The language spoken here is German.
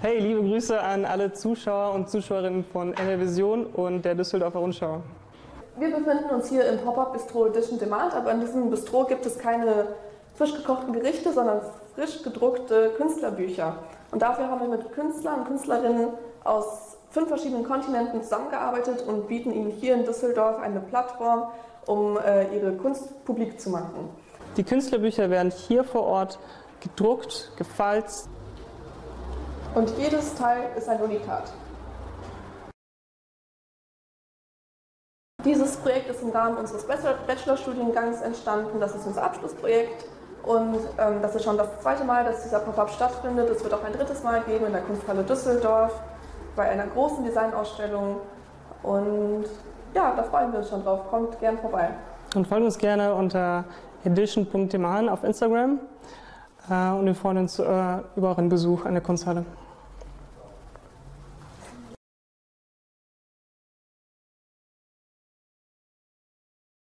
Hey, liebe Grüße an alle Zuschauer und Zuschauerinnen von NL Vision und der Düsseldorfer Rundschau. Wir befinden uns hier im Pop-Up Bistro Edition Demand, aber in diesem Bistro gibt es keine frisch gekochten Gerichte, sondern frisch gedruckte Künstlerbücher. Und dafür haben wir mit Künstlern und Künstlerinnen aus fünf verschiedenen Kontinenten zusammengearbeitet und bieten ihnen hier in Düsseldorf eine Plattform, um äh, ihre Kunst publik zu machen. Die Künstlerbücher werden hier vor Ort gedruckt, gefalzt. Und jedes Teil ist ein Unikat. Dieses Projekt ist im Rahmen unseres Bachelorstudiengangs entstanden. Das ist unser Abschlussprojekt. Und ähm, das ist schon das zweite Mal, dass dieser Pop-up stattfindet. Es wird auch ein drittes Mal geben in der Kunsthalle Düsseldorf bei einer großen Designausstellung. Und ja, da freuen wir uns schon drauf. Kommt gern vorbei. Und folgt uns gerne unter edition.deman auf Instagram. Äh, und wir freuen uns äh, über euren Besuch an der Kunsthalle.